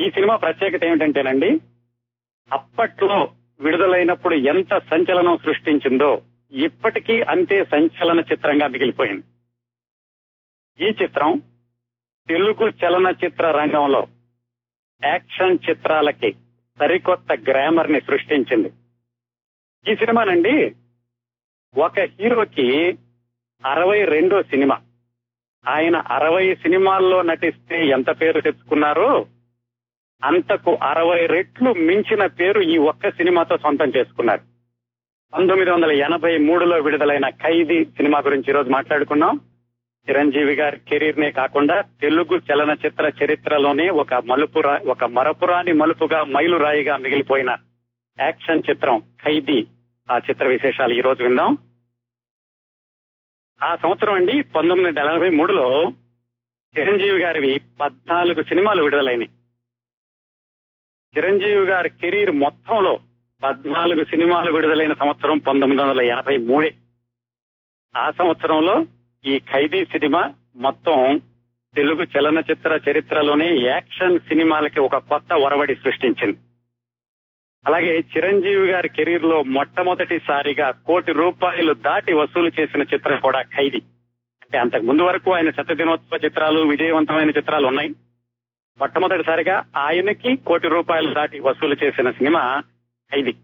ఈ సినిమా ప్రత్యేకత ఏమిటంటేనండి అప్పట్లో విడుదలైనప్పుడు ఎంత సంచలనం సృష్టించిందో ఇప్పటికీ అంతే సంచలన చిత్రంగా మిగిలిపోయింది. ఈ చిత్రం తెలుగు చలనచిత్ర రంగంలో యాక్షన్ చిత్రాలకి సరికొత్త గ్రామర్ని సృష్టించింది. ఈ సినిమానండి ఒక హీరోకి అరవై రెండో సినిమా. ఆయన అరవై సినిమాల్లో నటిస్తే ఎంత పేరు తెచ్చుకున్నారో అంతకు అరవై రెట్లు మించిన పేరు ఈ ఒక్క సినిమాతో సొంతం చేసుకున్నారు. పంతొమ్మిది వందల ఎనభై మూడులో విడుదలైన ఖైదీ సినిమా గురించి ఈరోజు మాట్లాడుకున్నాం. చిరంజీవి గారి కెరీర్ నే కాకుండా తెలుగు చలనచిత్ర చరిత్రలోనే ఒక మలుపురా ఒక మరపురాని మలుపుగా మైలురాయిగా మిగిలిపోయిన యాక్షన్ చిత్రం ఖైదీ. ఆ చిత్ర విశేషాలు ఈ రోజు విందాం. ఆ సంవత్సరం అండి పంతొమ్మిది వందల ఎనభై మూడులో చిరంజీవి గారివి పద్నాలుగు సినిమాలు విడుదలైనవి చిరంజీవి గారి కెరీర్ మొత్తంలో పద్నాలుగు సినిమాలు విడుదలైన సంవత్సరం పంతొమ్మిది వందల ఎనభై మూడే. ఆ సంవత్సరంలో ఈ ఖైదీ సినిమా మొత్తం తెలుగు చలనచిత్ర చరిత్రలోనే యాక్షన్ సినిమాలకి ఒక కొత్త ఒరవడి సృష్టించింది. అలాగే చిరంజీవి గారి కెరీర్లో మొట్టమొదటిసారిగా కోటి రూపాయలు దాటి వసూలు చేసిన చిత్రం కూడా ఖైదీ. అంటే అంతకు ముందు వరకు ఆయన శత దినోత్సవ చిత్రాలు విజయవంతమైన చిత్రాలు ఉన్నాయి. మొట్టమొదటిసారిగా ఆయనకి కోటి రూపాయలు దాటి వసూలు చేసిన సినిమా ఇది.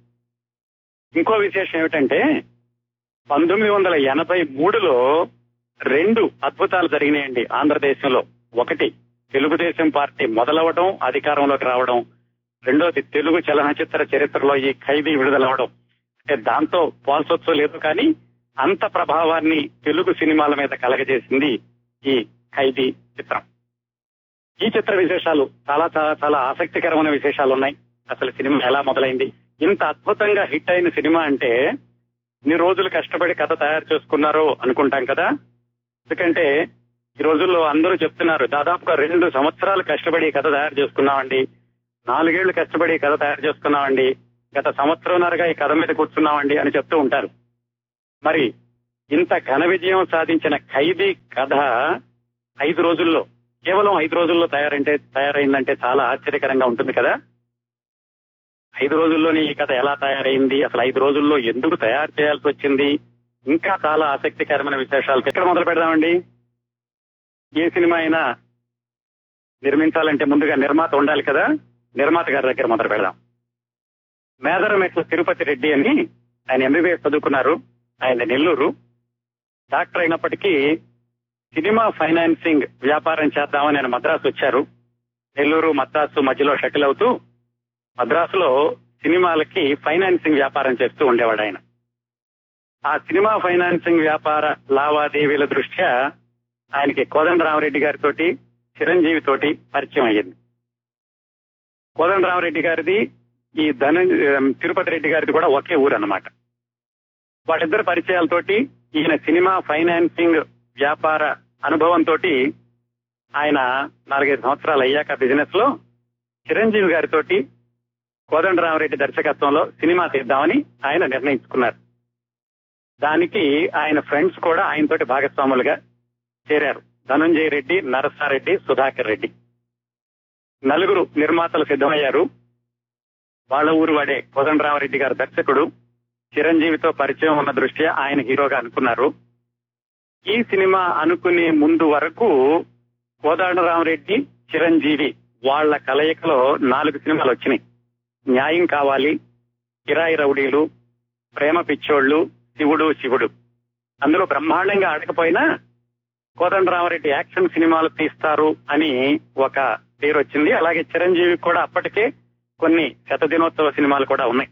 ఇంకో విశేషం ఏమిటంటే పంతొమ్మిది వందల ఎనభై మూడులో రెండు అద్భుతాలు జరిగినాయండి ఆంధ్రదేశంలో. ఒకటి తెలుగుదేశం పార్టీ మొదలవడం అధికారంలోకి రావడం. రెండోది తెలుగు చలనచిత్ర చరిత్రలో ఈ ఖైదీ విడుదలవడం. అంటే దాంతో పోల్సొచ్చో లేదు కానీ అంత ప్రభావాన్ని తెలుగు సినిమాల మీద కలగజేసింది ఈ ఖైదీ చిత్రం. ఈ చిత్ర విశేషాలు చాలా చాలా చాలా ఆసక్తికరమైన విశేషాలు ఉన్నాయి. అసలు సినిమా ఎలా మొదలైంది? ఇంత అద్భుతంగా హిట్ అయిన సినిమా అంటే ఇన్ని రోజులు కష్టపడి కథ తయారు చేసుకున్నారు అనుకుంటాం కదా? ఎందుకంటే ఈ రోజుల్లో అందరూ చెప్తున్నారు దాదాపుగా రెండు సంవత్సరాలు కష్టపడి కథ తయారు చేసుకున్నామండి. నాలుగేళ్ళు కష్టపడి కథ తయారు చేసుకున్నామండి. గత సంవత్సరంన్నరగా ఈ కథ మీద కూర్చున్నామండి అని చెప్తూ ఉంటారు. మరి ఇంత ఘన విజయం సాధించిన ఖైదీ కథ ఐదు రోజుల్లో కేవలం ఐదు రోజుల్లో తయారంటే తయారైందంటే చాలా ఆశ్చర్యకరంగా ఉంటుంది కదా. ఐదు రోజుల్లోనే ఈ కథ ఎలా తయారైంది? అసలు ఐదు రోజుల్లో ఎందుకు తయారు చేయాల్సి వచ్చింది? ఇంకా చాలా ఆసక్తికరమైన విశేషాలు. ఎక్కడ మొదలు పెడదామండి? ఏ సినిమా అయినా నిర్మించాలంటే ముందుగా నిర్మాత ఉండాలి కదా. నిర్మాత గారి దగ్గర మొదలు పెడదాం. మేదరమెట్ల తిరుపతి రెడ్డి అని ఆయన ఎంబీబీఎస్ చదువుకున్నారు. ఆయన నెల్లూరు. డాక్టర్ అయినప్పటికీ సినిమా ఫైనాన్సింగ్ వ్యాపారం చేద్దామని ఆయన మద్రాసు వచ్చారు. నెల్లూరు మద్రాసు మధ్యలో షటిల్ అవుతూ మద్రాసులో సినిమాలకి ఫైనాన్సింగ్ వ్యాపారం చేస్తూ ఉండేవాడు ఆయన. ఆ సినిమా ఫైనాన్సింగ్ వ్యాపార లావాదేవీల దృష్ట్యా ఆయనకి కోదండరామరెడ్డి గారితో చిరంజీవి తోటి పరిచయం అయ్యింది. కోదండరామరెడ్డి గారిది ఈ ధన తిరుపతి రెడ్డి గారిది కూడా ఒకే ఊరు అన్నమాట వాళ్ళిద్దరు పరిచయాలతోటి ఈయన సినిమా ఫైనాన్సింగ్ వ్యాపార అనుభవంతో ఆయన నాలుగైదు సంవత్సరాలు అయ్యాక బిజినెస్లో చిరంజీవి గారితో కోదండరామరెడ్డి దర్శకత్వంలో సినిమా తీద్దామని ఆయన నిర్ణయించుకున్నారు. దానికి ఆయన ఫ్రెండ్స్ కూడా ఆయనతోటి భాగస్వాములుగా చేరారు. ధనంజయ రెడ్డి నరసారెడ్డి సుధాకర్ రెడ్డి. నలుగురు నిర్మాతలు సిద్ధమయ్యారు. వాళ్ళ ఊరు వాడే కోదండరామరెడ్డి గారు దర్శకుడు. చిరంజీవితో పరిచయం ఉన్న దృష్ట్యా ఆయన హీరోగా అనుకున్నారు. ఈ సినిమా అనుకునే ముందు వరకు కోదండరామరెడ్డి చిరంజీవి వాళ్ళ కలయికలో నాలుగు సినిమాలు వచ్చినాయి. న్యాయం కావాలి కిరాయి రౌడీలు ప్రేమ పిచ్చోళ్ళు శివుడు శివుడు. అందులో బ్రహ్మాండంగా ఆడకపోయినా కోదండరామరెడ్డి యాక్షన్ సినిమాలు తీస్తారు అని ఒక పేరు వచ్చింది. అలాగే చిరంజీవి కూడా అప్పటికే కొన్ని శతదినోత్సవ సినిమాలు కూడా ఉన్నాయి.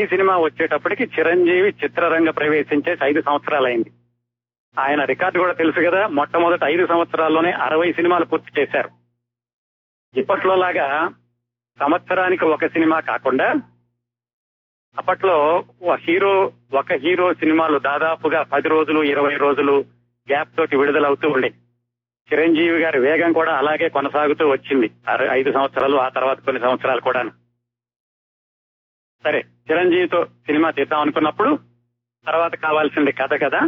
ఈ సినిమా వచ్చేటప్పటికి చిరంజీవి చిత్రరంగ ప్రవేశించేసి ఐదు సంవత్సరాలైంది. ఆయన రికార్డు కూడా తెలుసు కదా మొట్టమొదటి ఐదు సంవత్సరాల్లోనే అరవై సినిమాలు పూర్తి చేశారు. ఇప్పట్లో లాగా సంవత్సరానికి ఒక సినిమా కాకుండా అప్పట్లో ఒక హీరో ఒక హీరో సినిమాలు దాదాపుగా పది రోజులు ఇరవై రోజులు గ్యాప్ తోటి విడుదలవుతూ ఉండే చిరంజీవి గారి వేగం కూడా అలాగే కొనసాగుతూ వచ్చింది అర- ఐదు సంవత్సరాలు ఆ తర్వాత కొన్ని సంవత్సరాలు కూడా సరే చిరంజీవితో సినిమా తీద్దాం అనుకున్నప్పుడు తర్వాత కావాల్సింది కథ కదా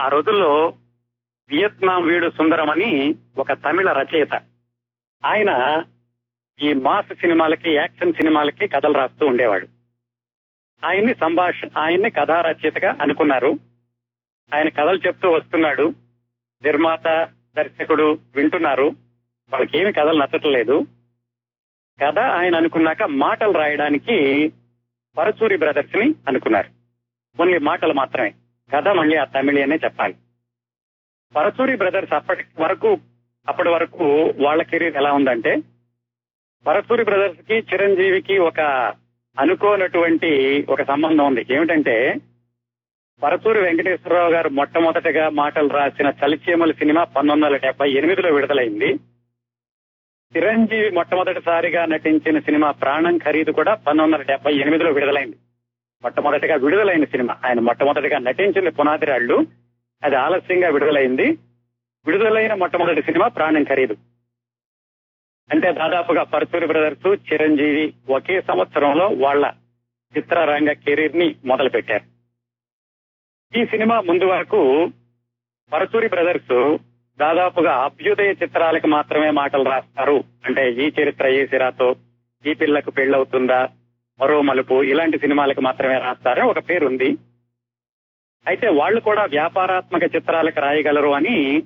ఆ రోజుల్లో వియత్నాం వీడు సుందరం అని ఒక తమిళ రచయిత. ఆయన ఈ మాస్ సినిమాలకి యాక్షన్ సినిమాలకి కథలు రాస్తూ ఉండేవాడు. ఆయన్ని సంభాషణ ఆయన్ని కథా రచయితగా అనుకున్నారు. ఆయన కథలు చెప్తూ వస్తున్నాడు. నిర్మాత దర్శకుడు వింటున్నారు. వాళ్ళకి ఏమి కథలు నచ్చట్లేదు. కథ ఆయన అనుకున్నాక మాటలు రాయడానికి పరచూరి బ్రదర్స్ని అనుకున్నారు. ఓన్లీ మాటలు మాత్రమే. కథ మళ్ళీ ఆ తమిళనే చెప్పాలి. పరచూరి బ్రదర్స్ అప్పటి వరకు అప్పటి వరకు వాళ్ళ కెరీర్ ఎలా ఉందంటే పరచూరి బ్రదర్స్కి చిరంజీవికి ఒక అనుకోనటువంటి ఒక సంబంధం ఉంది. ఏమిటంటే పరచూరి వెంకటేశ్వరరావు గారు మొట్టమొదటిగా మాటలు రాసిన చలిచీమల సినిమా పంతొమ్మిది వందల డెబ్బై ఎనిమిదిలో విడుదలైంది. చిరంజీవి మొట్టమొదటిసారిగా నటించిన సినిమా ప్రాణం ఖరీదు కూడా పంతొమ్మిది వందల డెబ్బై ఎనిమిదిలో విడుదలైంది. మొట్టమొదటిగా విడుదలైన సినిమా. ఆయన మొట్టమొదటిగా నటించిన పునాది రాళ్ళు. అది ఆలస్యంగా విడుదలైంది. విడుదలైన మొట్టమొదటి సినిమా ప్రాణం ఖరీదు. అంటే దాదాపుగా పరుచూరి బ్రదర్స్ చిరంజీవి ఒకే సంవత్సరంలో వాళ్ళ చిత్రరంగ కెరీర్ని మొదలు పెట్టారు ఈ సినిమా ముందు వరకు పరచూరి బ్రదర్స్ దాదాపుగా అభ్యుదయ చిత్రాలకు మాత్రమే మాటలు రాస్తారు. అంటే ఈ చరిత్ర ఈ సిరాతో ఈ పిల్లకు పెళ్ళవుతుందా? మరో మలుపు ఇలాంటి సినిమాలకు మాత్రమే రాస్తారని ఒక పేరు ఉంది అయితే వాళ్ళు కూడా వ్యాపారాత్మక చిత్రాలకు రాయగలరు అని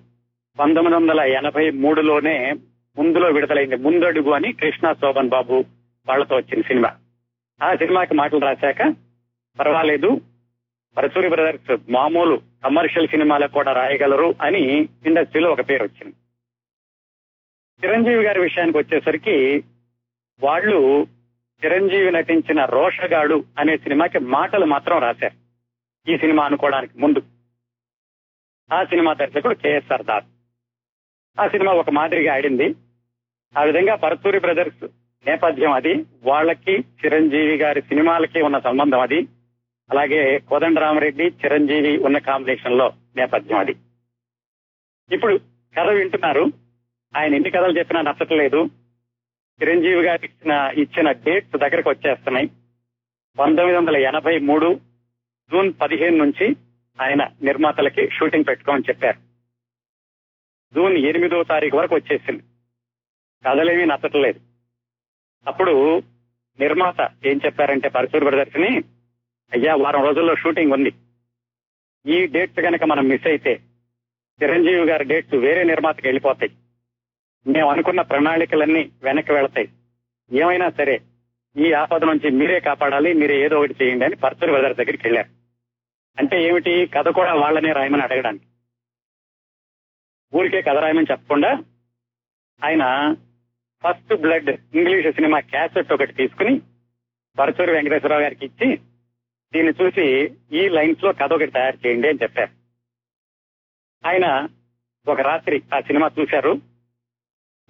పంతొమ్మిది వందల ఎనభై మూడులోనే ముందులో విడుదలైంది. ముందడుగు అని కృష్ణ శోభన్ బాబు వాళ్ళతో వచ్చిన సినిమా. ఆ సినిమాకి మాటలు రాశాక పర్వాలేదు పరచూరి బ్రదర్స్ మామూలు కమర్షియల్ సినిమాలకు కూడా రాయగలరు అని ఇండస్ట్రీలో ఒక పేరు వచ్చింది. చిరంజీవి గారి విషయానికి వచ్చేసరికి వాళ్ళు చిరంజీవి నటించిన రోషగాడు అనే సినిమాకి మాటలు మాత్రం రాశారు. ఈ సినిమా అనుకోవడానికి ముందు. ఆ సినిమా దర్శకుడు కేఎస్ఆర్ దాస్ ఆ సినిమా ఒక మాదిరిగా ఆడింది. ఆ విధంగా పరతూరి బ్రదర్స్ నేపథ్యం అది వాళ్ళకి చిరంజీవి గారి సినిమాలకి ఉన్న సంబంధం అది. అలాగే కోదండరామరెడ్డి చిరంజీవి ఉన్న కాంబినేషన్లో నేపథ్యం అది. ఇప్పుడు కథ వింటున్నారు. ఆయన ఎన్ని కథలు చెప్పినా నచ్చట్లేదు. చిరంజీవి గారు ఇచ్చిన ఇచ్చిన డేట్స్ దగ్గరకు వచ్చేస్తున్నాయి. పంతొమ్మిది వందల ఎనభై మూడు జూన్ పదిహేను నుంచి ఆయన నిర్మాతలకి షూటింగ్ పెట్టుకోమని చెప్పారు. జూన్ ఎనిమిదో తారీఖు వరకు వచ్చేసింది. కథలేమీ నచ్చట్లేదు. అప్పుడు నిర్మాత ఏం చెప్పారంటే పరశూర్ బ్రదర్స్ని అయ్యా వారం రోజుల్లో షూటింగ్ ఉంది. ఈ డేట్స్ కనుక మనం మిస్ అయితే చిరంజీవి గారి డేట్స్ వేరే నిర్మాతకి వెళ్ళిపోతాయి. మేము అనుకున్న ప్రణాళికలన్నీ వెనక్కి వెళతాయి. ఏమైనా సరే ఈ ఆపద నుంచి మీరే కాపాడాలి మీరే ఏదో ఒకటి చేయండి అని పరశురి బ్రదర్ దగ్గరికి వెళ్ళారు. అంటే ఏమిటి? కథ కూడా వాళ్ళనే రాయమని అడగడానికి. ఊరికే కథ రాయమని చెప్పకుండా ఆయన first blood English cinema cassette ఒకటి తీసుకుని పరచూరి వెంకటేశ్వరరావు గారికి ఇచ్చి దీన్ని చూసి ఈ లైన్స్లో కథ ఒకటి తయారు చేయండి అని చెప్పారు. ఆయన ఒక రాత్రి ఆ సినిమా చూశారు.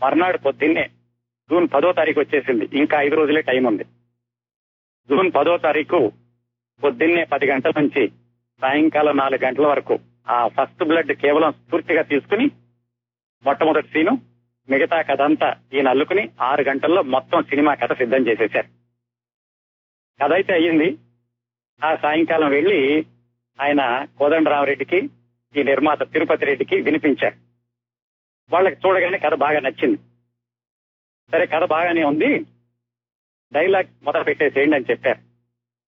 మర్నాడు పొద్దున్నే జూన్ పదో తారీఖు వచ్చేసింది. ఇంకా ఐదు రోజులే టైం ఉంది. జూన్ పదో తారీఖు పొద్దున్నే పది గంటల నుంచి సాయంకాలం నాలుగు గంటల వరకు ఆ ఫస్ట్ బ్లడ్ కేవలం స్ఫూర్తిగా తీసుకుని మొట్టమొదటి సీను మిగతా కథ అంతా ఈయన అల్లుకుని ఆరు గంటల్లో మొత్తం సినిమా కథ సిద్ధం చేసేశారు. కథ అయితే అయ్యింది. ఆ సాయంకాలం వెళ్ళి ఆయన కోదండరామరెడ్డికి ఈ నిర్మాత తిరుపతి రెడ్డికి వినిపించారు. వాళ్ళకి చూడగానే కథ బాగా నచ్చింది. సరే కథ బాగానే ఉంది. డైలాగ్ మొదలు పెట్టేసేయండి అని చెప్పారు.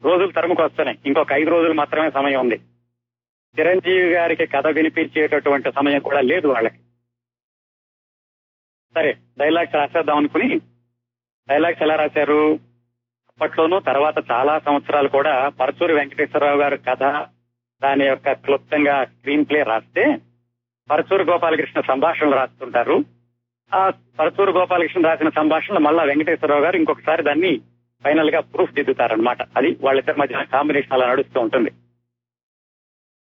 రోజులు తరుముకు వస్తున్నాయి. ఇంకొక ఐదు రోజులు మాత్రమే సమయం ఉంది. చిరంజీవి గారికి కథ వినిపించేటటువంటి సమయం కూడా లేదు వాళ్ళకి. సరే డైలాగ్స్ రాసేద్దాం అనుకుని డైలాగ్స్ ఎలా రాశారు? అప్పట్లోనూ తర్వాత చాలా సంవత్సరాలు కూడా పరచూరి వెంకటేశ్వరరావు గారి కథ దాని యొక్క క్లుప్తంగా స్క్రీన్ ప్లే రాస్తే పరచూరు గోపాలకృష్ణ సంభాషణలు రాస్తుంటారు. ఆ పరచూరు గోపాలకృష్ణ రాసిన సంభాషణలు మళ్ళా వెంకటేశ్వరరావు గారు ఇంకొకసారి దాన్ని ఫైనల్గా ప్రూఫ్ దిద్దుతారనమాట అది వాళ్ళిద్దరి మధ్య కాంబినేషన్ అలా నడుస్తూ ఉంటుంది.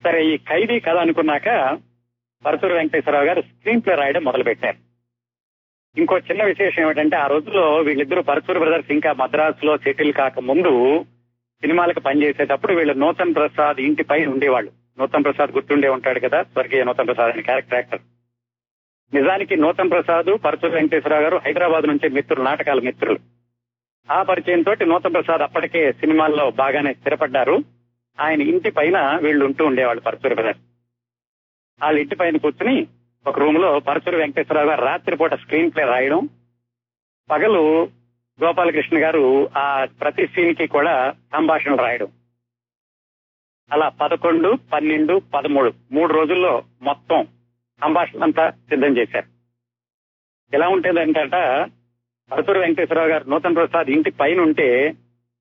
సరే ఈ ఖైదీ కథ అనుకున్నాక పరచూరు వెంకటేశ్వరరావు గారు స్క్రీన్ ప్లే రాయడం మొదలు పెట్టారు ఇంకో చిన్న విశేషం ఏమిటంటే ఆ రోజుల్లో వీళ్ళిద్దరూ పరచూరు బ్రదర్స్ ఇంకా మద్రాసులో సెటిల్ కాక ముందు సినిమాలకు పనిచేసేటప్పుడు వీళ్ళు నూతన్ ప్రసాద్ ఇంటి పైన ఉండేవాళ్ళు. నూతన్ ప్రసాద్ గుర్తుండే ఉంటాడు కదా స్వర్గీయ నూతన్ ప్రసాద్ అనే క్యారెక్టర్ యాక్టర్ నిజానికి నూతన్ ప్రసాద్ పరచు వెంకటేశ్వరరావు గారు హైదరాబాద్ నుంచే మిత్రులు నాటకాల మిత్రులు. ఆ పరిచయం తోటి నూతన్ ప్రసాద్ అప్పటికే సినిమాల్లో బాగానే స్థిరపడ్డారు. ఆయన ఇంటి పైన వీళ్ళు ఉంటూ ఉండేవాళ్ళు పరచూరు గారు వాళ్ళ ఇంటి పైన కూర్చుని ఒక రూమ్లో పరచూరు వెంకటేశ్వరరావు గారు రాత్రిపూట స్క్రీన్ ప్లే రాయడం. పగలు గోపాలకృష్ణ గారు ఆ ప్రతి సీన్కి కూడా సంభాషణలు రాయడం. అలా పదకొండు పన్నెండు పదమూడు మూడు రోజుల్లో మొత్తం సంభాషణ అంతా సిద్ధం చేశారు. ఎలా ఉంటుందంటట పరసూరు వెంకటేశ్వరరావు గారు నూతన ప్రసాద్ ఇంటి పైన ఉంటే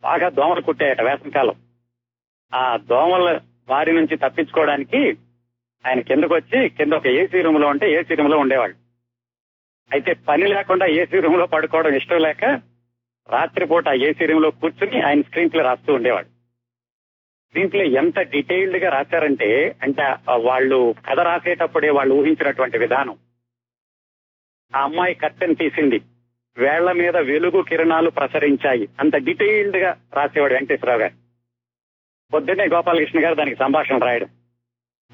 బాగా దోమలు కుట్టాయట వేసవికాలం. ఆ దోమల వారి నుంచి తప్పించుకోవడానికి ఆయన కిందకు వచ్చి కింద ఒక ఏసీ రూమ్లో ఉంటే ఏసీ రూమ్లో ఉండేవాళ్ళు. అయితే పని లేకుండా ఏసీ రూమ్లో పడుకోవడం ఇష్టం లేక రాత్రిపూట ఆ ఏసీ రూమ్లో కూర్చుని ఆయన స్క్రీన్ ప్లే రాస్తూ ఉండేవాడు. దీంట్లో ఎంత డీటెయిల్డ్గా రాశారంటే అంటే వాళ్ళు కథ రాసేటప్పుడే వాళ్ళు ఊహించినటువంటి విధానం. ఆ అమ్మాయి కట్టెను తీసింది. వేళ్ళ మీద వెలుగు కిరణాలు ప్రసరించాయి. అంత డీటెయిల్డ్గా రాసేవాడు వెంకటేశ్వరరావు గారు. పొద్దున్నే గోపాలకృష్ణ గారు దానికి సంభాషణ రాయడం.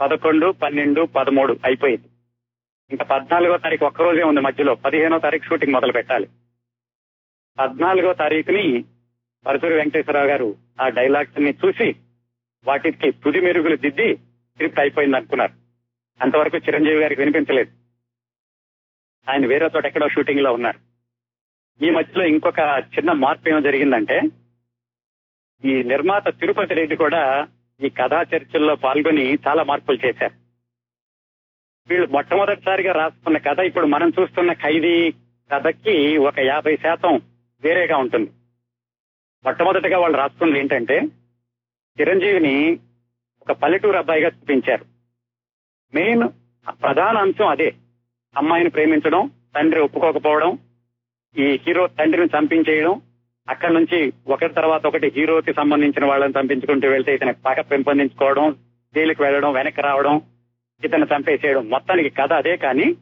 పదకొండు పన్నెండు పదమూడు అయిపోయింది. ఇంకా పద్నాలుగో తారీఖు ఒక్క రోజే ఉంది మధ్యలో. పదిహేనో తారీఖు షూటింగ్ మొదలు పెట్టాలి. పద్నాలుగో తారీఖుని పరసూరి వెంకటేశ్వరరావు గారు ఆ డైలాగ్స్ని చూసి వాటికి తుది మెరుగులు దిద్ది స్క్రిప్ట్ అయిపోయింది అనుకున్నారు అంతవరకు చిరంజీవి గారికి వినిపించలేదు. ఆయన వేరే చోట ఎక్కడో షూటింగ్లో ఉన్నారు. ఈ మధ్యలో ఇంకొక చిన్న మార్పు ఏమో జరిగిందంటే ఈ నిర్మాత తిరుపతి రెడ్డి కూడా ఈ కథా చర్చల్లో పాల్గొని చాలా మార్పులు చేశారు. వీళ్ళు మొట్టమొదటిసారిగా రాసుకున్న కథ ఇప్పుడు మనం చూస్తున్న ఖైదీ కథకి ఒక యాభై శాతం వేరేగా ఉంటుంది. మొట్టమొదటిగా వాళ్ళు రాసుకున్నది ఏంటంటే చిరంజీవిని ఒక పల్లెటూరు అబ్బాయిగా చూపించారు. మెయిన్ ప్రధాన అంశం అదే. అమ్మాయిని ప్రేమించడం తండ్రి ఒప్పుకోకపోవడం ఈ హీరో తండ్రిని చంపించేయడం అక్కడి నుంచి ఒకటి తర్వాత ఒకటి హీరోకి సంబంధించిన వాళ్ళని చంపించుకుంటూ వెళ్తే ఇతని పగ పెంపొందించుకోవడం జైలుకి వెళ్ళడం వెనక్కి రావడం ఇతను చంపేసేయడం. మొత్తానికి కథ అదే కానీ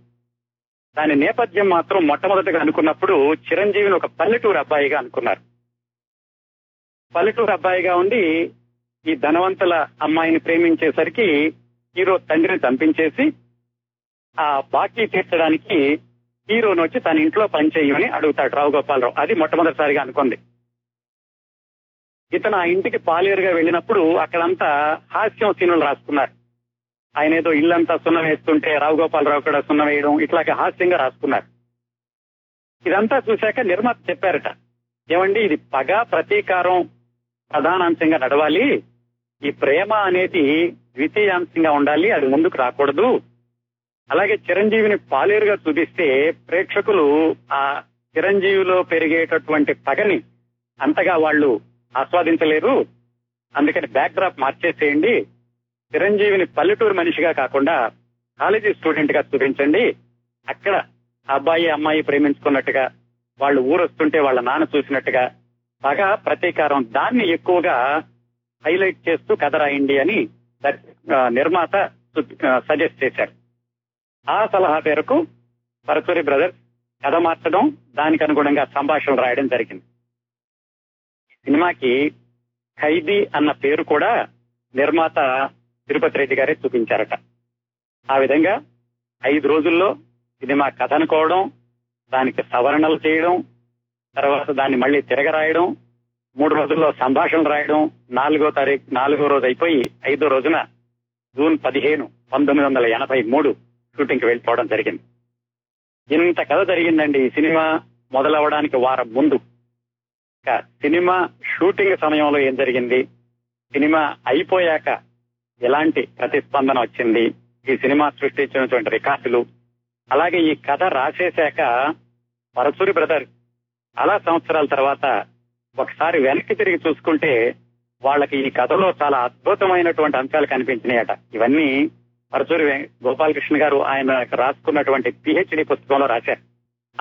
దాని నేపథ్యం మాత్రం మొట్టమొదటిగా అనుకున్నప్పుడు చిరంజీవిని ఒక పల్లెటూరు అబ్బాయిగా అనుకున్నారు. పల్లెటూరు అబ్బాయిగా ఉండి ఈ ధనవంతుల అమ్మాయిని ప్రేమించేసరికి హీరో తండ్రిని చంపించేసి ఆ బాకీ తీర్చడానికి హీరోని వచ్చి తన ఇంట్లో పనిచేయమని అడుగుతాడు రావు గోపాలరావు. అది మొట్టమొదటిసారిగా అనుకుంది. ఇతను ఆ ఇంటికి పాలేరుగా వెళ్ళినప్పుడు అక్కడంతా హాస్యం సీనులు రాసుకున్నారు. ఆయన ఏదో ఇల్లంతా సున్నం వేస్తుంటే రావు గోపాలరావు కూడా సున్నం వేయడం ఇట్లాగే హాస్యంగా రాసుకున్నారు. ఇదంతా చూశాక నిర్మాత చెప్పారట ఏమండి ఇది పగ ప్రతీకారం ప్రధానాంశంగా నడవాలి. ఈ ప్రేమ అనేది ద్వితీయాంశంగా ఉండాలి అది ముందుకు రాకూడదు. అలాగే చిరంజీవిని పాలేరుగా చూపిస్తే ప్రేక్షకులు ఆ చిరంజీవిలో పెరిగేటటువంటి పగని అంతగా వాళ్ళు ఆస్వాదించలేరు అందుకని బ్యాక్ డ్రాప్ మార్చేసేయండి. చిరంజీవిని పల్లెటూరు మనిషిగా కాకుండా కాలేజీ స్టూడెంట్గా చూపించండి. అక్కడ అబ్బాయి అమ్మాయి ప్రేమించుకున్నట్టుగా వాళ్ళు ఊరొస్తుంటే వాళ్ళ నాన్న చూసినట్టుగా పగ ప్రతీకారం దాన్ని ఎక్కువగా హైలైట్ చేస్తూ కథ రాయండి అని నిర్మాత సజెస్ట్ చేశారు. ఆ సలహా పేరుకు పరచూరి బ్రదర్స్ కథ మార్చడం దానికి అనుగుణంగా సంభాషణ రాయడం జరిగింది. సినిమాకి ఖైదీ అన్న పేరు కూడా నిర్మాత తిరుపతి రెడ్డి గారే చూపించారట. ఆ విధంగా ఐదు రోజుల్లో సినిమా కథ అనుకోవడం దానికి సవరణలు చేయడం తర్వాత దాన్ని మళ్ళీ తిరగరాయడం మూడు రోజుల్లో సంభాషణ రాయడం నాలుగో తారీఖు నాలుగో రోజు అయిపోయి ఐదో రోజున జూన్ పదిహేను పంతొమ్మిది వందల ఎనభై మూడు షూటింగ్కి వెళ్ళిపోవడం జరిగింది. ఇంత కథ జరిగిందండి. ఈ సినిమా మొదలవడానికి వారం ముందు. సినిమా షూటింగ్ సమయంలో ఏం జరిగింది? సినిమా అయిపోయాక ఎలాంటి ప్రతిస్పందన వచ్చింది? ఈ సినిమా సృష్టించినటువంటి రికార్డులు. అలాగే ఈ కథ రాసేశాక పరసూరి బ్రదర్ చాలా సంవత్సరాల తర్వాత ఒకసారి వెనక్కి తిరిగి చూసుకుంటే వాళ్ళకి ఈ కథలో చాలా అద్భుతమైనటువంటి అంశాలు కనిపించినాయట. ఇవన్నీ పరచూరి గోపాలకృష్ణ గారు ఆయన రాసుకున్నటువంటి పిహెచ్డి పుస్తకంలో రాశారు.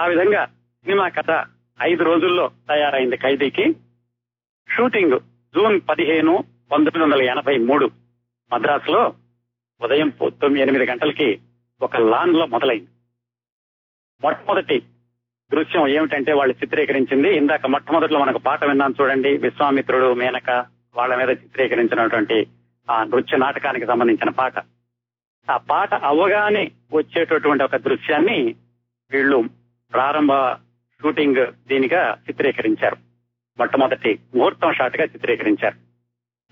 ఆ విధంగా సినిమా కథ ఐదు రోజుల్లో తయారైంది ఖైదీకి. షూటింగ్ జూన్ పదిహేను పంతొమ్మిది వందల ఎనభై మూడు. మద్రాసులో ఉదయం తొమ్మిది ఎనిమిది గంటలకి ఒక లాన్లో మొదలైంది. మొట్టమొదటి దృశ్యం ఏమిటంటే వాళ్ళు చిత్రీకరించింది. ఇందాక మొట్టమొదటిలో మనకు పాట విన్నాం చూడండి. విశ్వామిత్రుడు మేనక వాళ్ళ మీద చిత్రీకరించినటువంటి ఆ నృత్య నాటకానికి సంబంధించిన పాట. ఆ పాట అవగానే వచ్చేటటువంటి ఒక దృశ్యాన్ని వీళ్ళు ప్రారంభ షూటింగ్ దీనిగా చిత్రీకరించారు. మొట్టమొదటి ముహూర్తం షాట్గా చిత్రీకరించారు.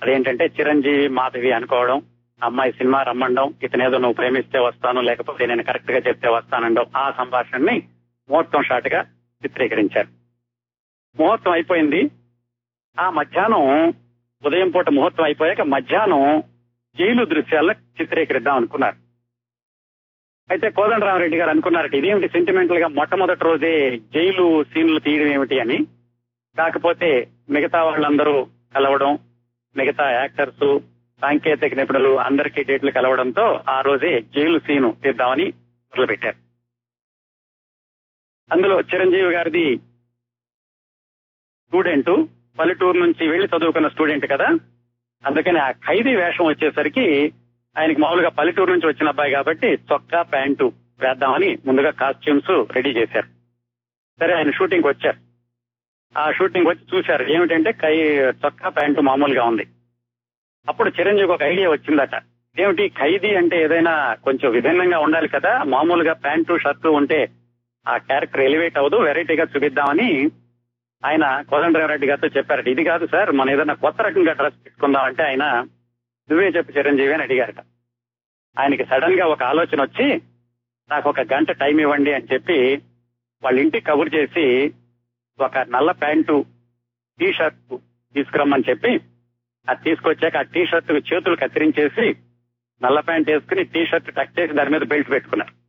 అదేంటంటే చిరంజీవి మాధవి అనుకోవడం అమ్మాయి సినిమా రమ్మండం ఇతనేదో నువ్వు ప్రేమిస్తే వస్తాను లేకపోతే నేను కరెక్ట్గా చెప్తే వస్తానండం ఆ సంభాషణని ముహూర్తం షాట్గా చిత్రీకరించారు. ముహూర్తం అయిపోయింది. ఆ మధ్యాహ్నం ఉదయం పూట ముహూర్తం అయిపోయాక మధ్యాహ్నం జైలు దృశ్యాలను చిత్రీకరిద్దాం అనుకున్నారు. అయితే కోదండరామరెడ్డి గారు అనుకున్నారట ఇదేమిటి సెంటిమెంటల్గా మొట్టమొదటి రోజే జైలు సీన్లు తీయడం ఏమిటి అని? కాకపోతే మిగతా వాళ్ళందరూ కలవడం మిగతా యాక్టర్స్ సాంకేతిక నిపుణులు అందరికీ డేట్లు కలవడంతో ఆ రోజే జైలు సీను తీద్దామని మొదలుపెట్టారు. అందులో చిరంజీవి గారిది స్టూడెంట్ పల్లెటూరు నుంచి వెళ్ళి చదువుకున్న స్టూడెంట్ కదా. అందుకని ఆ ఖైదీ వేషం వచ్చేసరికి ఆయనకి మామూలుగా పల్లెటూరు నుంచి వచ్చిన అబ్బాయి కాబట్టి చొక్కా ప్యాంటు వేద్దామని ముందుగా కాస్ట్యూమ్స్ రెడీ చేశారు. సరే ఆయన షూటింగ్ వచ్చారు. ఆ షూటింగ్ వచ్చి చూశారు. ఏమిటంటే కై చొక్కా ప్యాంటు మామూలుగా ఉంది. అప్పుడు చిరంజీవికి ఒక ఐడియా వచ్చిందట. ఏమిటి ఖైదీ అంటే ఏదైనా కొంచెం విభిన్నంగా ఉండాలి కదా. మామూలుగా ప్యాంటు షర్టు ఉంటే ఆ క్యారెక్టర్ ఎలివేట్ అవ్వదు వెరైటీగా చూపిద్దామని ఆయన కోదండరామరెడ్డి గారితో చెప్పారట. ఇది కాదు సార్ మనం ఏదైనా కొత్త రకంగా డ్రెస్ తీసుకుందాం అంటే ఆయన నువ్వే చెప్పు చిరంజీవి అని అడిగారట. ఆయనకి సడన్గా ఒక ఆలోచన వచ్చి నాకు ఒక గంట టైం ఇవ్వండి అని చెప్పి వాళ్ళ ఇంటికి కబుర్ చేసి ఒక నల్ల ప్యాంటు టీ షర్ట్ తీసుకురమ్మని చెప్పి అది తీసుకొచ్చాక ఆ టీ షర్ట్ చేతులు కత్తిరించేసి నల్ల ప్యాంట్ వేసుకుని టీ షర్ట్ టక్ చేసి దాని మీద బెల్ట్ పెట్టుకున్నారు.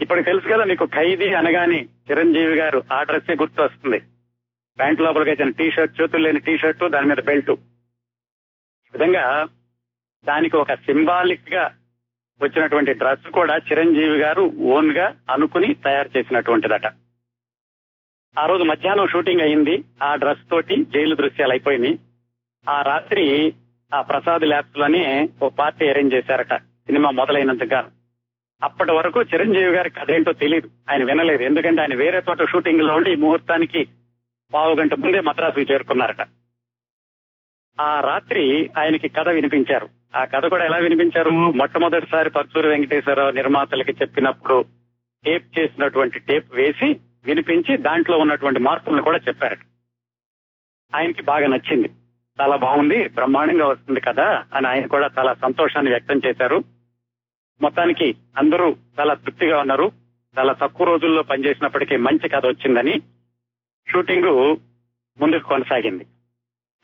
ఇప్పుడు తెలుసు కదా మీకు ఖైదీ అనగానే చిరంజీవి గారు ఆ డ్రెస్సే గుర్తు వస్తుంది ప్యాంట్ లోపలికి వచ్చిన టీ షర్ట్ చేతులు లేని టీ షర్ట్ దాని మీద బెల్ట్. ఈ విధంగా దానికి ఒక సింబాలిక్గా వచ్చినటువంటి డ్రెస్ కూడా చిరంజీవి గారు ఓన్గా అనుకుని తయారు చేసినటువంటిదట. ఆ రోజు మధ్యాహ్నం షూటింగ్ అయింది. ఆ డ్రెస్ తోటి జైలు దృశ్యాలు అయిపోయినాయి. ఆ రాత్రి ఆ ప్రసాద్ ల్యాబ్స్లోనే ఓ పార్టీ అరేంజ్ చేశారట. సినిమా మొదలైనంతగా. అప్పటి వరకు చిరంజీవి గారి కథ ఏంటో తెలియదు ఆయన వినలేదు. ఎందుకంటే ఆయన వేరే చోట షూటింగ్లో ఉండి ఈ ముహూర్తానికి పావు గంట ముందే మద్రాసుకు చేరుకున్నారట. ఆ రాత్రి ఆయనకి కథ వినిపించారు. ఆ కథ కూడా ఎలా వినిపించారు? మొట్టమొదటిసారి పర్చూరి వెంకటేశ్వరరావు నిర్మాతలకి చెప్పినప్పుడు టేప్ చేసినటువంటి టేప్ వేసి వినిపించి దాంట్లో ఉన్నటువంటి మార్పులను కూడా చెప్పారట. ఆయనకి బాగా నచ్చింది. చాలా బాగుంది బ్రహ్మాండంగా వస్తుంది కదా అని ఆయన కూడా చాలా సంతోషాన్ని వ్యక్తం చేశారు. మొత్తానికి అందరూ చాలా తృప్తిగా ఉన్నారు. చాలా తక్కువ రోజుల్లో పనిచేసినప్పటికీ మంచి కథ వచ్చిందని షూటింగ్ ముందుకు కొనసాగింది.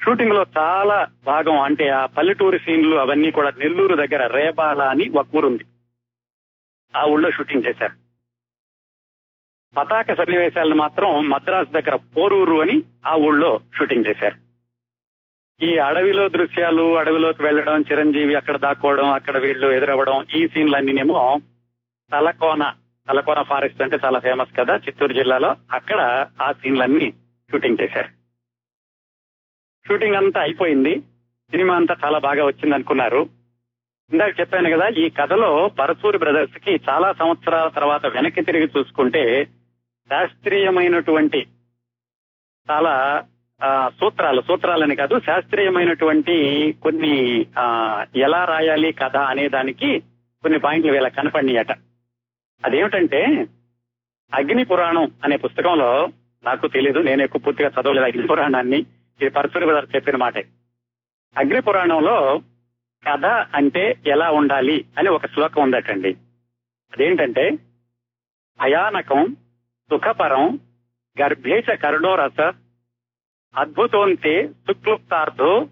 షూటింగ్లో చాలా భాగం అంటే ఆ పల్లెటూరి సీన్లు అవన్నీ కూడా నెల్లూరు దగ్గర రేబాల అని ఒక ఊరుంది. ఆ ఊళ్ళో షూటింగ్ చేశారు. పతాక సన్నివేశాలను మాత్రం మద్రాసు దగ్గర పోరూరు అని ఆ ఊళ్ళో షూటింగ్ చేశారు. ఈ అడవిలో దృశ్యాలు అడవిలోకి వెళ్ళడం చిరంజీవి అక్కడ దాక్కోవడం అక్కడ వీళ్ళు ఎదురవ్వడం ఈ సీన్లన్నీనేమో తలకోన తలకోన ఫారెస్ట్ అంటే చాలా ఫేమస్ కదా చిత్తూరు జిల్లాలో. అక్కడ ఆ సీన్లన్నీ షూటింగ్ చేశారు. షూటింగ్ అంతా అయిపోయింది. సినిమా అంతా చాలా బాగా వచ్చింది అనుకున్నారు ఇందాక చెప్పాను కదా ఈ కథలో పరసూరి బ్రదర్స్కి చాలా సంవత్సరాల తర్వాత వెనక్కి తిరిగి చూసుకుంటే శాస్త్రీయమైనటువంటి చాలా సూత్రాలు సూత్రాలని కాదు శాస్త్రీయమైనటువంటి కొన్ని ఆ, ఎలా రాయాలి కథ అనే దానికి కొన్ని పాయింట్లు వీళ్ళ కనపడినాయట. అదేమిటంటే అగ్ని పురాణం అనే పుస్తకంలో నాకు తెలీదు నేను ఎక్కువ పూర్తిగా చదవలేదు అగ్ని పురాణాన్ని ఇది పరశురి గారు చెప్పిన మాటే. అగ్ని పురాణంలో కథ అంటే ఎలా ఉండాలి అని ఒక శ్లోకం ఉందటండి. అదేంటంటే భయానకం సుఖపరం గర్భేశ కరుణోరస అద్భుతోంతే సుక్లుప్తార్థో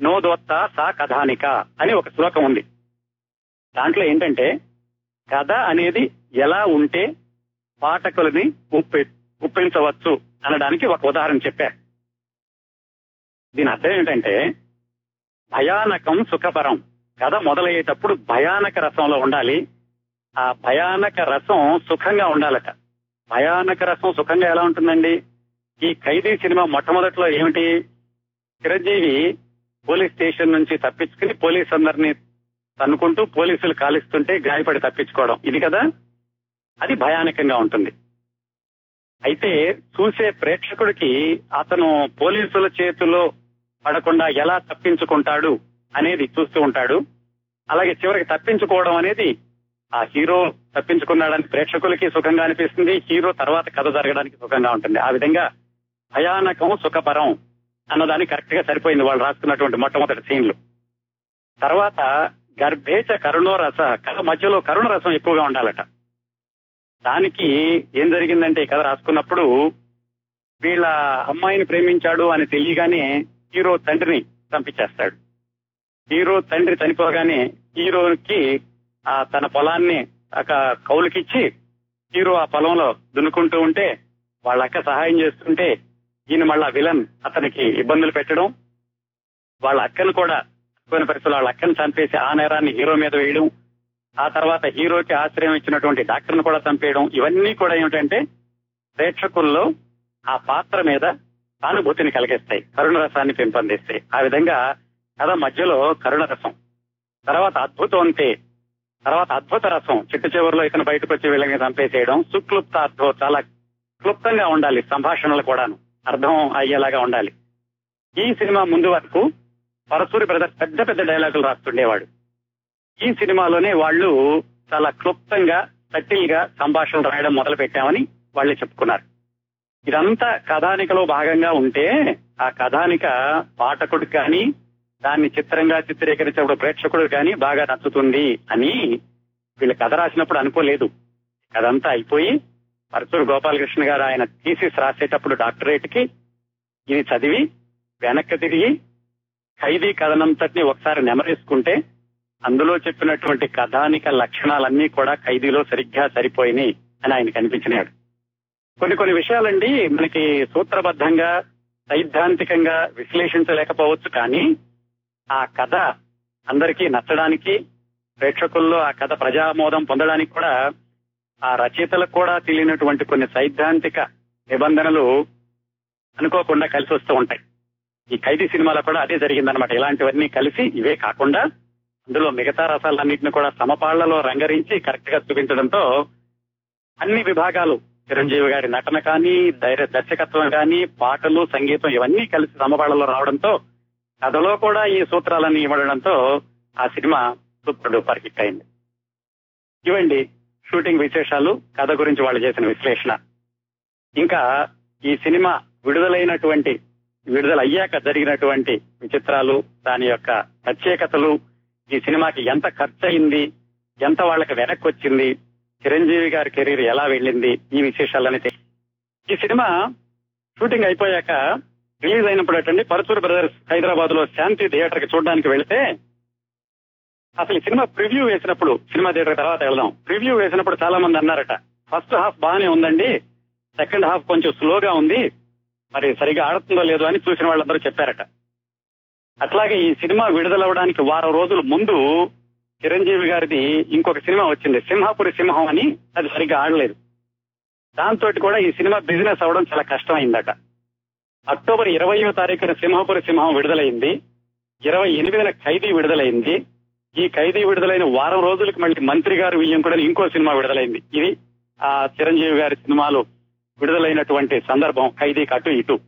నోదోత్త సా కథానిక అని ఒక శ్లోకం ఉంది. దాంట్లో ఏంటంటే కథ అనేది ఎలా ఉంటే పాఠకులని ఉప్పి ఉప్పించవచ్చు అనడానికి ఒక ఉదాహరణ చెప్పా. దీని అర్థం ఏంటంటే భయానకం సుఖపరం. కథ మొదలయ్యేటప్పుడు భయానక రసంలో ఉండాలి. ఆ భయానక రసం సుఖంగా ఉండాలట. భయానక రసం సుఖంగా ఎలా ఉంటుందండి? ఈ ఖైదీ సినిమా మొట్టమొదట్లో ఏమిటి? చిరంజీవి పోలీస్ స్టేషన్ నుంచి తప్పించుకుని పోలీస్ అందరినీ తన్నుకుంటూ పోలీసులు కాలిస్తుంటే గాయపడి తప్పించుకోవడం. ఇది కదా? అది భయానకంగా ఉంటుంది. అయితే చూసే ప్రేక్షకుడికి అతను పోలీసుల చేతిలో పడకుండా ఎలా తప్పించుకుంటాడు అనేది చూస్తూ ఉంటాడు. అలాగే చివరికి తప్పించుకోవడం అనేది ఆ హీరో తప్పించుకున్నాడని ప్రేక్షకులకి సుఖంగా అనిపిస్తుంది. హీరో తర్వాత కథ జరగడానికి సుఖంగా ఉంటుంది. ఆ విధంగా భయానకం సుఖపరం అన్నదానికి కరెక్ట్గా సరిపోయింది వాళ్ళు రాసుకున్నటువంటి మొట్టమొదటి సీన్లు తర్వాత గర్భేచ కరుణో రస కథ మధ్యలో కరుణ రసం ఎక్కువగా ఉండాలట. దానికి ఏం జరిగిందంటే ఈ కథ రాసుకున్నప్పుడు వీళ్ళ అమ్మాయిని ప్రేమించాడు అని తెలియగానే హీరో తండ్రిని చంపించేస్తాడు. హీరో తండ్రి చనిపోగానే హీరోకి ఆ తన పొలాన్ని ఒక కౌలుకిచ్చి హీరో ఆ పొలంలో దున్నుకుంటూ ఉంటే వాళ్ళక్క సహాయం చేస్తుంటే ఈయన మళ్ళా విలన్ అతనికి ఇబ్బందులు పెట్టడం వాళ్ళ అక్కను కూడా కొన్ని పరిస్థితులు వాళ్ళ అక్కను చంపేసి ఆ నేరాన్ని హీరో మీద వేయడం ఆ తర్వాత హీరోకి ఆశ్రయం ఇచ్చినటువంటి డాక్టర్ను కూడా చంపేయడం ఇవన్నీ కూడా ఏమిటంటే ప్రేక్షకుల్లో ఆ పాత్ర మీద అనుభూతిని కలిగిస్తాయి కరుణ రసాన్ని పెంపొందిస్తాయి. ఆ విధంగా కథ మధ్యలో కరుణ రసం తర్వాత అద్భుతం అంతే. తర్వాత అద్భుత రసం చిట్టు చివరిలో ఇతను బయటకు వచ్చి వీళ్ళని చంపేసేయడం సుక్లుప్త అర్థం చాలా క్లుప్తంగా ఉండాలి సంభాషణలు కూడాను. అర్థం అయ్యేలాగా ఉండాలి. ఈ సినిమా ముందు వరకు పరసూరి బ్రదర్ పెద్ద పెద్ద డైలాగులు రాస్తుండేవాడు. ఈ సినిమాలోనే వాళ్ళు చాలా క్లుప్తంగా సటిల్గా సంభాషణలు రాయడం మొదలు పెట్టామని వాళ్ళే చెప్పుకున్నారు. ఇదంతా కథానికలో భాగంగా ఉంటే ఆ కథానిక పాఠకుడు కానీ దాన్ని చిత్రంగా చిత్రీకరించినప్పుడు ప్రేక్షకుడు కానీ బాగా నచ్చుతుంది అని వీళ్ళు కథ రాసినప్పుడు అనుకోలేదు. అదంతా అయిపోయి పరచూరు గోపాలకృష్ణ గారు ఆయన థీసిస్ రాసేటప్పుడు డాక్టరేట్కి ఇది చదివి వెనక్కి తిరిగి ఖైదీ కథనంతటిని ఒకసారి నెమరేసుకుంటే అందులో చెప్పినటువంటి కథానిక లక్షణాలన్నీ కూడా ఖైదీలో సరిగ్గా సరిపోయినాయి అని ఆయన కనిపించినాడు కొన్ని కొన్ని విషయాలండి మనకి సూత్రబద్ధంగా సైద్ధాంతికంగా విశ్లేషించలేకపోవచ్చు కానీ ఆ కథ అందరికీ నచ్చడానికి ప్రేక్షకుల్లో ఆ కథ ప్రజామోదం పొందడానికి కూడా ఆ రచయితలకు కూడా తెలియనటువంటి కొన్ని సైద్ధాంతిక నిబంధనలు అనుకోకుండా కలిసి వస్తూ ఉంటాయి. ఈ ఖైదీ సినిమాలో కూడా అదే జరిగిందనమాట ఇలాంటివన్నీ కలిసి ఇవే కాకుండా అందులో మిగతా రసాలన్నింటిని కూడా సమపాళ్ళలో రంగరించి కరెక్ట్గా చూపించడంతో అన్ని విభాగాలు చిరంజీవి గారి నటన కానీ ధైర్య దర్శకత్వం కానీ పాటలు సంగీతం ఇవన్నీ కలిసి సమపాళ్ళలో రావడంతో కథలో కూడా ఈ సూత్రాలన్నీ ఇవ్వడంతో ఆ సినిమా సూపర్ డూపర్ హిట్ అయింది. ఇవండి షూటింగ్ విశేషాలు కథ గురించి వాళ్ళు చేసిన విశ్లేషణ. ఇంకా ఈ సినిమా విడుదలైనటువంటి విడుదల అయ్యాక జరిగినటువంటి విచిత్రాలు దాని యొక్క ప్రత్యేకతలు ఈ సినిమాకి ఎంత ఖర్చు అయింది ఎంత వాళ్ళకి వెనక్కి వచ్చింది చిరంజీవి గారి కెరీర్ ఎలా వెళ్ళింది ఈ విశేషాలని ఈ సినిమా షూటింగ్ అయిపోయాక రిలీజ్ అయినప్పుడు అటండి పరచూరు బ్రదర్స్ హైదరాబాద్లో శాంతి థియేటర్కి చూడడానికి వెళితే అసలు ఈ సినిమా ప్రివ్యూ వేసినప్పుడు సినిమా థియేటర్ తర్వాత వెళ్దాం. ప్రివ్యూ వేసినప్పుడు చాలా మంది అన్నారట ఫస్ట్ హాఫ్ బాగానే ఉందండి సెకండ్ హాఫ్ కొంచెం స్లోగా ఉంది మరి సరిగా ఆడుతుందో లేదో అని చూసిన వాళ్ళందరూ చెప్పారట. అట్లాగే ఈ సినిమా విడుదలవడానికి వారం రోజుల ముందు చిరంజీవి గారిది ఇంకొక సినిమా వచ్చింది సింహాపురి సింహం అని అది సరిగ్గా ఆడలేదు. దాంతో కూడా ఈ సినిమా బిజినెస్ అవడం చాలా కష్టమైందట. అక్టోబర్ ఇరవయో తారీఖున సింహాపురి సింహం విడుదలైంది ఇరవై ఎనిమిదిన ఖైదీ విడుదలైంది ఈ ఖైదీ విడుదలైన వారం రోజులకు మళ్ళీ మంత్రి గారు వియ్యం కూడా ఇంకో సినిమా విడుదలైంది. ఇది ఆ చిరంజీవి గారి సినిమాలు విడుదలైనటువంటి సందర్భం ఖైదీ అటు ఇటు.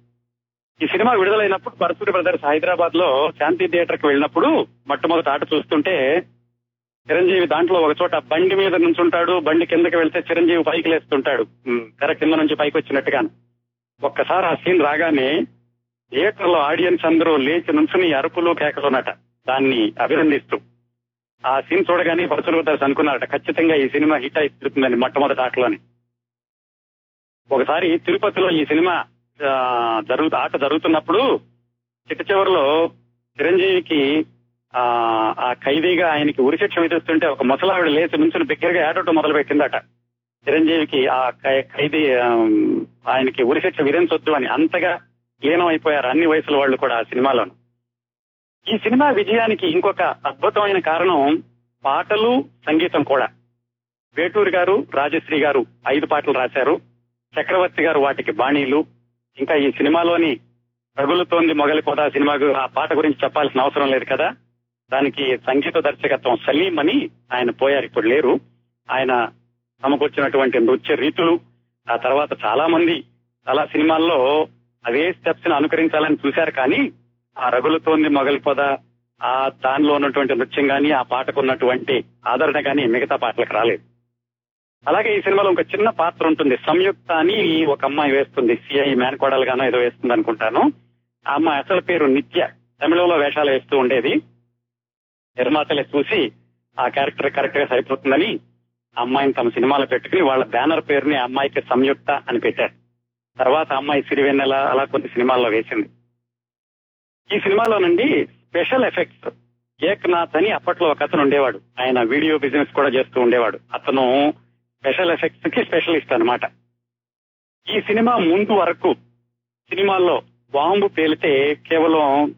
ఈ సినిమా విడుదలైనప్పుడు పరశురి బ్రదర్స్ హైదరాబాద్లో శాంతి థియేటర్కి వెళ్ళినప్పుడు మొట్టమొదటి ఆట చూస్తుంటే చిరంజీవి దాంట్లో ఒక చోట బండి మీద నుంచుంటాడు బండి కిందకి వెళ్తే చిరంజీవి పైకి లేస్తుంటాడు. తెర కింద నుంచి పైకి వచ్చినట్టుగా ఒక్కసారి ఆ సీన్ రాగానే థియేటర్లో ఆడియన్స్ అందరూ లేచి నుంచుని అరుపులు కేకలున్నట దాన్ని అభినందిస్తూ. ఆ సీన్ చూడగానే పరశురి బ్రదర్స్ అనుకున్నారట. ఖచ్చితంగా ఈ సినిమా హిట్ అయి తిరుగుతుందని మొట్టమొదటి ఆటలోని. ఒకసారి తిరుపతిలో ఈ సినిమా జరుగు ఆట జరుగుతున్నప్పుడు చిట్ట చివరిలో చిరంజీవికి ఆ ఖైదీగా ఆయనకి ఉరిశిక్ష విధిస్తుంటే ఒక ముసలావిడ లేచి నుంచుని బిగ్గరగా ఏడవటం మొదలు పెట్టిందట చిరంజీవికి ఆ ఖై- ఖైదీ ఆ, ఆయనకి ఉరిశిక్ష విధించొద్దు అని అంతగా లీనం అయిపోయారు అన్ని వయసుల వాళ్ళు కూడా ఆ సినిమాలోను. ఈ సినిమా విజయానికి ఇంకొక అద్భుతమైన కారణం పాటలు సంగీతం కూడా. వేటూరి గారు రాజశ్రీ గారు ఐదు పాటలు రాశారు. చక్రవర్తి గారు వాటికి బాణీలు. ఇంకా ఈ సినిమాలోని రగులుతోంది మొగలి కూడా సినిమా ఆ పాట గురించి చెప్పాల్సిన అవసరం లేదు కదా. దానికి సంగీత దర్శకత్వం సలీం అని ఆయన పోయారు ఇప్పుడు లేరు. ఆయన సమకూర్చినటువంటి నృత్య రీతులు ఆ తర్వాత చాలా మంది చాలా సినిమాల్లో అవే స్టెప్స్ని అనుకరించాలని చూశారు కానీ ఆ రగులుతోంది మొగలి పొద ఆ దానిలో ఉన్నటువంటి నృత్యం గాని ఆ పాటకు ఉన్నటువంటి ఆదరణ గాని మిగతా పాటలకు రాలేదు. అలాగే ఈ సినిమాలో ఒక చిన్న పాత్ర ఉంటుంది. సంయుక్త అని ఒక అమ్మాయి వేస్తుంది. సిఐ మేనకోడలుగానో ఏదో వేస్తుంది అనుకుంటాను. ఆ అమ్మాయి అసలు పేరు నిత్య. తమిళంలో వేషాలు వేస్తూ ఉండేది. నిర్మాతలే చూసి ఆ క్యారెక్టర్ కరెక్ట్గా సరిపోతుందని అమ్మాయిని తమ సినిమాలో పెట్టుకుని వాళ్ళ బ్యానర్ పేరుని ఆ అమ్మాయికి సంయుక్త అని పెట్టారు. తర్వాత అమ్మాయి సిరివెన్నెల అలా కొన్ని సినిమాల్లో వేసింది. ఈ సినిమాలోనండి స్పెషల్ ఎఫెక్ట్స్. ఏక్నాథ్ అని అప్పట్లో ఒక అతను ఉండేవాడు. ఆయన వీడియో బిజినెస్ కూడా చేస్తూ ఉండేవాడు. అతను స్పెషల్ ఎఫెక్ట్స్కి స్పెషలిస్ట్ అన్నమాట. ఈ సినిమా ముందు వరకు సినిమాల్లో బాంబు పేలితే కేవలం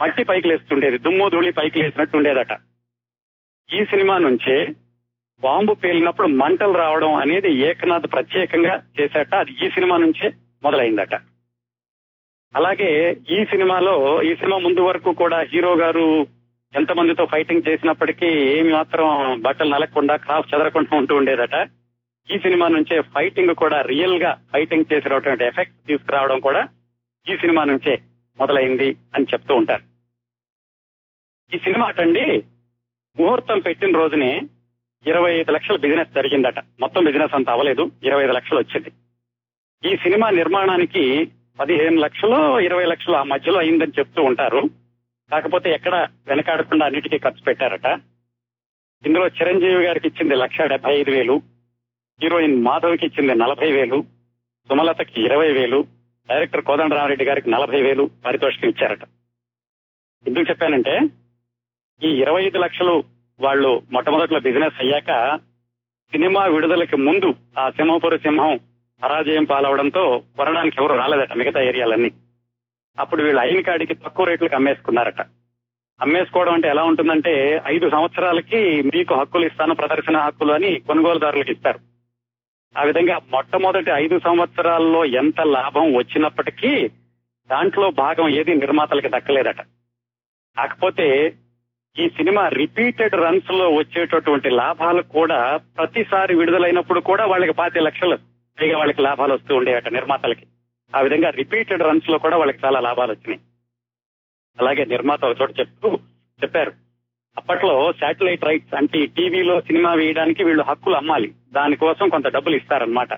మట్టి పైకి లేస్తుండేది దుమ్ము ధూళి పైకి లేసినట్టు ఉండేదట. ఈ సినిమా నుంచే బాంబు పేలినప్పుడు మంటలు రావడం అనేది ఏకనాథ్ ప్రత్యేకంగా చేశాట అది ఈ సినిమా నుంచే మొదలైందట. అలాగే ఈ సినిమాలో ఈ సినిమా ముందు వరకు కూడా హీరో గారు ఎంతమందితో ఫైటింగ్ చేసినప్పటికీ ఏమి మాత్రం బట్టలు నలగకుండా క్రాఫ్ చెదరకుండా ఉంటూ ఉండేదట. ఈ సినిమా నుంచే ఫైటింగ్ కూడా రియల్గా ఫైటింగ్ చేసే రావటం ఎఫెక్ట్ తీసుకురావడం కూడా ఈ సినిమా నుంచే మొదలైంది అని చెప్తూ ఉంటారు. ఈ సినిమా అటండి ముహూర్తం పెట్టిన రోజునే ఇరవై ఐదు లక్షల బిజినెస్ జరిగిందట. మొత్తం బిజినెస్ అంత అవ్వలేదు ఇరవై ఐదు లక్షలు వచ్చింది. ఈ సినిమా నిర్మాణానికి పదిహేను లక్షలు ఇరవై లక్షలు ఆ మధ్యలో అయిందని చెప్తూ ఉంటారు. కాకపోతే ఎక్కడ వెనకాడకుండా అన్నిటికీ ఖర్చు పెట్టారట. ఇందులో చిరంజీవి గారికి ఇచ్చింది లక్ష డెబ్బై ఐదు వేలు హీరోయిన్ మాధవ్కి ఇచ్చింది నలభై వేలు సుమలతకి ఇరవై వేలు డైరెక్టర్ కోదండరామరెడ్డి గారికి నలభై వేలు పారితోషికం ఇచ్చారట. ఎందుకు చెప్పానంటే ఈ ఇరవై ఐదు లక్షలు వాళ్ళు మొట్టమొదట్లో బిజినెస్ అయ్యాక సినిమా విడుదలకి ముందు ఆ సింహపురి సింహం పరాజయం పాలవడంతో కొనడానికి ఎవరు రాలేదట మిగతా ఏరియాలన్నీ. అప్పుడు వీళ్ళు అయిన కాడికి తక్కువ రేట్లకు అమ్మేసుకున్నారట. అమ్మేసుకోవడం అంటే ఎలా ఉంటుందంటే ఐదు సంవత్సరాలకి మీకు హక్కులు ఇస్తాను ప్రదర్శన హక్కులు అని కొనుగోలుదారులకు ఇస్తారు. ఆ విధంగా మొట్టమొదటి ఐదు సంవత్సరాల్లో ఎంత లాభం వచ్చినప్పటికీ దాంట్లో భాగం ఏది నిర్మాతలకి దక్కలేదట. కాకపోతే ఈ సినిమా రిపీటెడ్ రన్స్లో వచ్చేటటువంటి లాభాలు కూడా ప్రతిసారి విడుదలైనప్పుడు కూడా వాళ్ళకి పాతి లక్షలు. పైగా వాళ్ళకి లాభాలు వస్తూ ఉండేవట నిర్మాతలకి. ఆ విధంగా రిపీటెడ్ రన్స్లో కూడా వాళ్ళకి చాలా లాభాలు వచ్చినాయి. అలాగే నిర్మాత ఒక చోట చెప్తూ చెప్పారు. అప్పట్లో శాటిలైట్ రైట్స్ అంటే టీవీలో సినిమా వేయడానికి వీళ్ళు హక్కులు అమ్మాలి. దానికోసం కొంత డబ్బులు ఇస్తారనమాట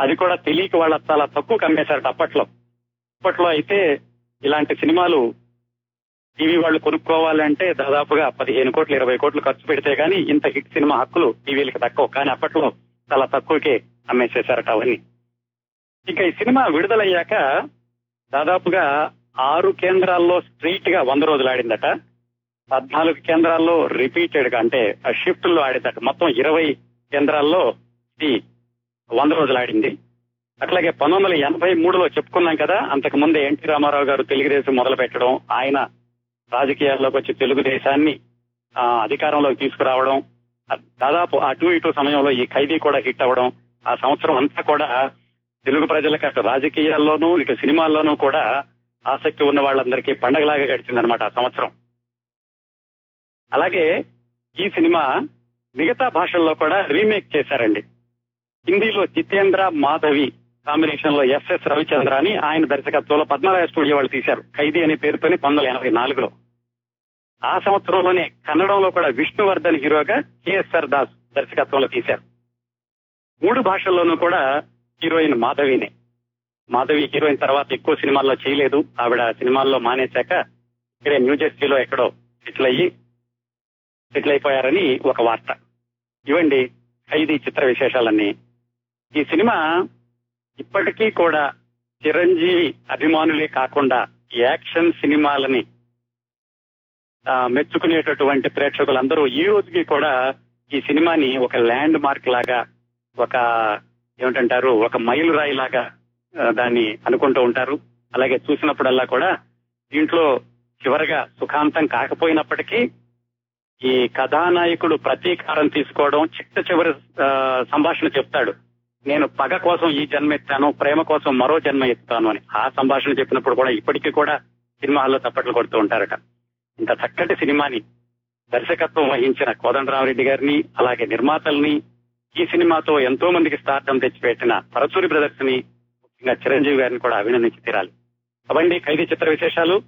అది కూడా తెలియక వాళ్ళ చాలా తక్కువ కమ్మేశారట అప్పట్లో. అప్పట్లో అయితే ఇలాంటి సినిమాలు టీవీ వాళ్ళు కొనుక్కోవాలంటే దాదాపుగా పదిహేను కోట్లు ఇరవై కోట్లు ఖర్చు పెడితే గానీ ఇంత హిట్ సినిమా హక్కులు టీవీలకు తక్కువ. కానీ అప్పట్లో చాలా తక్కువకే అమ్మేసేశారట అవన్నీ. ఇక ఈ సినిమా విడుదలయ్యాక దాదాపుగా ఆరు కేంద్రాల్లో స్ట్రీట్గా వంద రోజులు ఆడిందట. పద్నాలుగు కేంద్రాల్లో రిపీటెడ్గా అంటే షిఫ్ట్లో ఆడిందట. మొత్తం ఇరవై కేంద్రాల్లో ఇది వంద రోజులు ఆడింది. అట్లాగే పంతొమ్మిది వందల ఎనభై మూడులో చెప్పుకున్నాం కదా అంతకు ముందే ఎన్టీ రామారావు గారు తెలుగుదేశం మొదలు పెట్టడం ఆయన రాజకీయాల్లోకి వచ్చి తెలుగుదేశాన్ని ఆ, అధికారంలోకి తీసుకురావడం దాదాపు అటు ఇటు సమయంలో ఈ ఖైదీ కూడా హిట్ అవ్వడం ఆ సంవత్సరం అంతా కూడా తెలుగు ప్రజలకు అటు రాజకీయాల్లోనూ ఇటు సినిమాల్లోనూ కూడా ఆసక్తి ఉన్న వాళ్ళందరికీ పండగలాగా గడిచిందనమాట ఆ సంవత్సరం. అలాగే ఈ సినిమా మిగతా భాషల్లో కూడా రీమేక్ చేశారండి. హిందీలో జితేంద్ర మాధవి కాంబినేషన్లో ఎస్ఎస్ రవిచంద్ర అని ఆయన దర్శకత్వంలో పద్మరాయ స్టూడియో వాళ్ళు తీశారు ఖైదీ అనే పేరుతోని పంతొమ్మిది వందల ఎనభై నాలుగులో. ఆ సంవత్సరంలోనే కన్నడంలో కూడా విష్ణువర్ధన్ హీరోగా కేఎస్ఆర్ దాస్ దర్శకత్వంలో తీశారు. మూడు భాషల్లోనూ కూడా హీరోయిన్ మాధవినే. మాధవి హీరోయిన్ తర్వాత ఎక్కువ సినిమాల్లో చేయలేదు. ఆవిడ సినిమాల్లో మానేశాక ఇక్కడే న్యూజెర్సీలో ఎక్కడో సెటిల్ అయ్యి సెటిల్ అయిపోయారని ఒక వార్త. ఇవ్వండి ఖైదీ చిత్ర విశేషాలన్నీ. ఈ సినిమా ఇప్పటికీ కూడా చిరంజీవి అభిమానులే కాకుండా యాక్షన్ సినిమాలని మెచ్చుకునేటటువంటి ప్రేక్షకులందరూ ఈ రోజుకి కూడా ఈ సినిమాని ఒక ల్యాండ్ మార్క్ లాగా ఒక ఏమిటంటారు ఒక మైలు లాగా దాన్ని అనుకుంటూ ఉంటారు. అలాగే చూసినప్పుడల్లా కూడా దీంట్లో చివరగా సుఖాంతం కాకపోయినప్పటికీ ఈ కథానాయకుడు ప్రతీకారం తీసుకోవడం చిట్ట చివరి ఆ, సంభాషణ చెప్తాడు. నేను పగ కోసం ఈ జన్మ ఎత్తాను ప్రేమ కోసం మరో జన్మ ఎత్తాను అని. ఆ సంభాషణ చెప్పినప్పుడు కూడా ఇప్పటికీ కూడా సినిమా హాల్లో తప్పట్లు కొడుతూ ఉంటారట. ఇంత చక్కటి సినిమాని దర్శకత్వం వహించిన కోదండరామరెడ్డి గారిని అలాగే నిర్మాతల్ని ఈ సినిమాతో ఎంతో మందికి స్టార్టం తెచ్చిపెట్టిన పరచూరి బ్రదర్స్ని ముఖ్యంగా చిరంజీవి గారిని కూడా అభినందించి తీరాలి. అవండి ఖైదీ చిత్ర విశేషాలు.